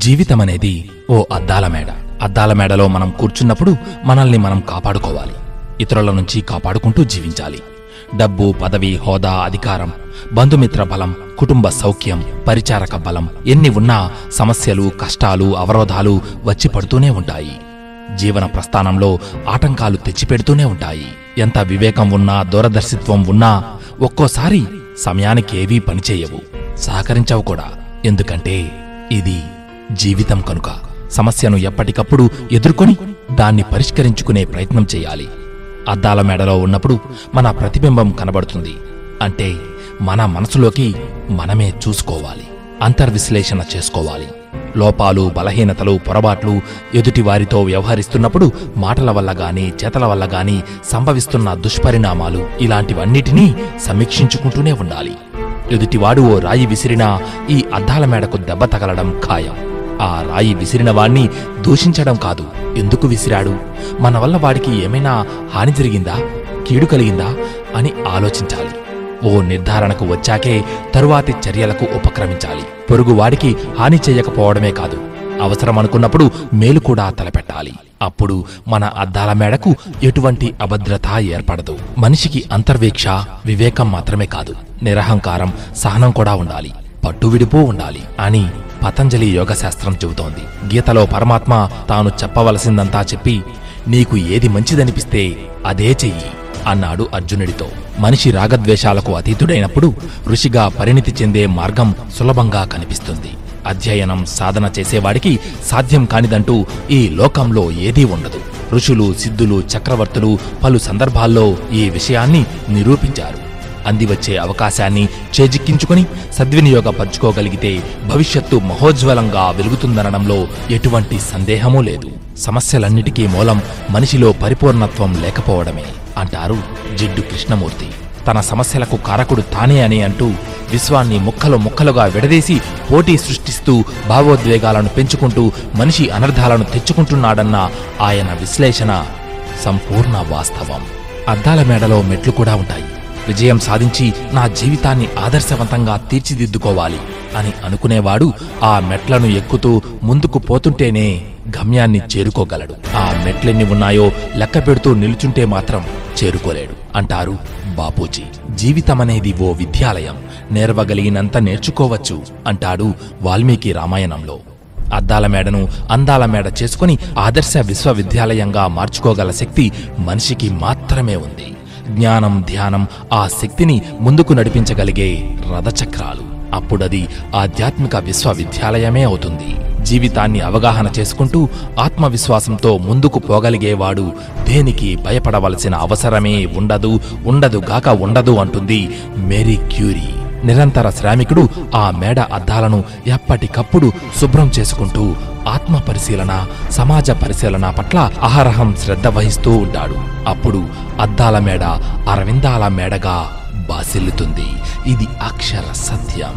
జీవితం అనేది ఓ అద్దాల మేడ అద్దాల మేడలో మనం కూర్చున్నప్పుడు మనల్ని మనం కాపాడుకోవాలి. ఇతరుల నుంచి కాపాడుకుంటూ జీవించాలి. డబ్బు పదవి హోదా అధికారం బంధుమిత్ర బలం కుటుంబ సౌఖ్యం పరిచారక బలం ఎన్ని ఉన్నా సమస్యలు కష్టాలు అవరోధాలు వచ్చి పడుతూనే ఉంటాయి. జీవన ప్రస్థానంలో ఆటంకాలు తెచ్చిపెడుతూనే ఉంటాయి. ఎంత వివేకం ఉన్నా దూరదర్శిత్వం ఉన్నా ఒక్కోసారి సమయానికి ఏవీ పనిచేయవు. సహకరించవు కూడా. ఎందుకంటే ఇది జీవితం కనుక. సమస్యను ఎప్పటికప్పుడు ఎదుర్కొని దాన్ని పరిష్కరించుకునే ప్రయత్నం చేయాలి. అద్దాల మేడలో ఉన్నప్పుడు మన ప్రతిబింబం కనబడుతుంది. అంటే మన మనసులోకి మనమే చూసుకోవాలి. అంతర్విశ్లేషణ చేసుకోవాలి. లోపాలు బలహీనతలు పొరపాట్లు ఎదుటివారితో వ్యవహరిస్తున్నప్పుడు మాటల వల్ల గాని చేతల వల్ల గాని సంభవిస్తున్న దుష్పరిణామాలు ఇలాంటివన్నిటినీ సమీక్షించుకుంటూనే ఉండాలి. ఎదుటివాడు ఓ రాయి విసిరినా ఈ అద్దాల మేడకు దెబ్బ తగలడం ఖాయం. ఆ రాయి విసిరిన వాణ్ణి దూషించడం కాదు. ఎందుకు విసిరాడు? మన వల్ల వాడికి ఏమైనా హాని జరిగిందా? కీడు కలిగిందా? అని ఆలోచించాలి. ఓ నిర్ధారణకు వచ్చాకే తరువాతి చర్యలకు ఉపక్రమించాలి. పొరుగువాడికి హాని చేయకపోవడమే కాదు. అవసరం అనుకున్నప్పుడు మేలు కూడా తలపెట్టాలి. అప్పుడు మన అద్దాల మేడకు ఎటువంటి అభద్రత ఏర్పడదు. మనిషికి అంతర్వీక్ష వివేకం మాత్రమే కాదు. నిరహంకారం సహనం కూడా ఉండాలి. పట్టువిడిపో ఉండాలి. అని పతంజలి యోగశాస్త్రం చెబుతోంది. గీతలో పరమాత్మ తాను చెప్పవలసిందంతా చెప్పి నీకు ఏది మంచిదనిపిస్తే అదే చెయ్యి అన్నాడు అర్జునుడితో. మనిషి రాగద్వేషాలకు అతీతుడైనప్పుడు ఋషిగా పరిణితి చెందే మార్గం సులభంగా కనిపిస్తుంది. అధ్యయనం సాధన చేసేవాడికి సాధ్యం కానిదంటూ ఈ లోకంలో ఏదీ ఉండదు. ఋషులు సిద్ధులు చక్రవర్తులు పలు సందర్భాల్లో ఈ విషయాన్ని నిరూపించారు. అందివచ్చే అవకాశాన్ని చేజిక్కించుకుని సద్వినియోగపరుచుకోగలిగితే భవిష్యత్తు మహోజ్వలంగా వెలుగుతుందనడంలో ఎటువంటి సందేహమూ లేదు. సమస్యలన్నిటికీ మూలం మనిషిలో పరిపూర్ణత్వం లేకపోవడమే అంటారు జిడ్డు కృష్ణమూర్తి. తన సమస్యలకు కారకుడు తానే అని అంటూ విశ్వాన్ని ముక్కలు ముక్కలుగా విడదీసి పోటీ సృష్టిస్తూ భావోద్వేగాలను పెంచుకుంటూ మనిషి అనర్థాలను తెచ్చుకుంటున్నాడన్న ఆయన విశ్లేషణ సంపూర్ణ వాస్తవం. అద్దాల మేడలో మెట్లు కూడా ఉంటాయి. విజయం సాధించి నా జీవితాన్ని ఆదర్శవంతంగా తీర్చిదిద్దుకోవాలి అని అనుకునేవాడు ఆ మెట్లను ఎక్కుతూ ముందుకు పోతుంటేనే గమ్యాన్ని చేరుకోగలడు. ఆ మెట్లెన్ని ఉన్నాయో లెక్క పెడుతూ నిలుచుంటే మాత్రం చేరుకోలేడు. అంటారు బాపూజీ. జీవితమనేది ఓ విద్యాలయం. నేర్వగలిగినంత నేర్చుకోవచ్చు అంటాడు వాల్మీకి రామాయణంలో. అద్దాల మేడను అందాల మేడ చేసుకుని ఆదర్శ విశ్వవిద్యాలయంగా మార్చుకోగల శక్తి మనిషికి మాత్రమే ఉంది. జ్ఞానం ధ్యానం ఆ శక్తిని ముందుకు నడిపించగలిగే రథచక్రాలు. అప్పుడది ఆధ్యాత్మిక విశ్వవిద్యాలయమే అవుతుంది. జీవితాన్ని అవగాహన చేసుకుంటూ ఆత్మవిశ్వాసంతో ముందుకు పోగలిగేవాడు దేనికి భయపడవలసిన అవసరమే ఉండదు ఉండదుగాక ఉండదు అంటుంది మేరీ క్యూరీ. నిరంతర శ్రామికుడు ఆ మేడ అద్దాలను ఎప్పటికప్పుడు శుభ్రం చేసుకుంటూ ఆత్మ పరిశీలన సమాజ పరిశీలన పట్ల అహరహం శ్రద్ధ వహిస్తూ ఉంటాడు. అప్పుడు అద్దాల మేడ అరవిందాల మేడగా బాసిల్లుతుంది. ఇది అక్షర సత్యం.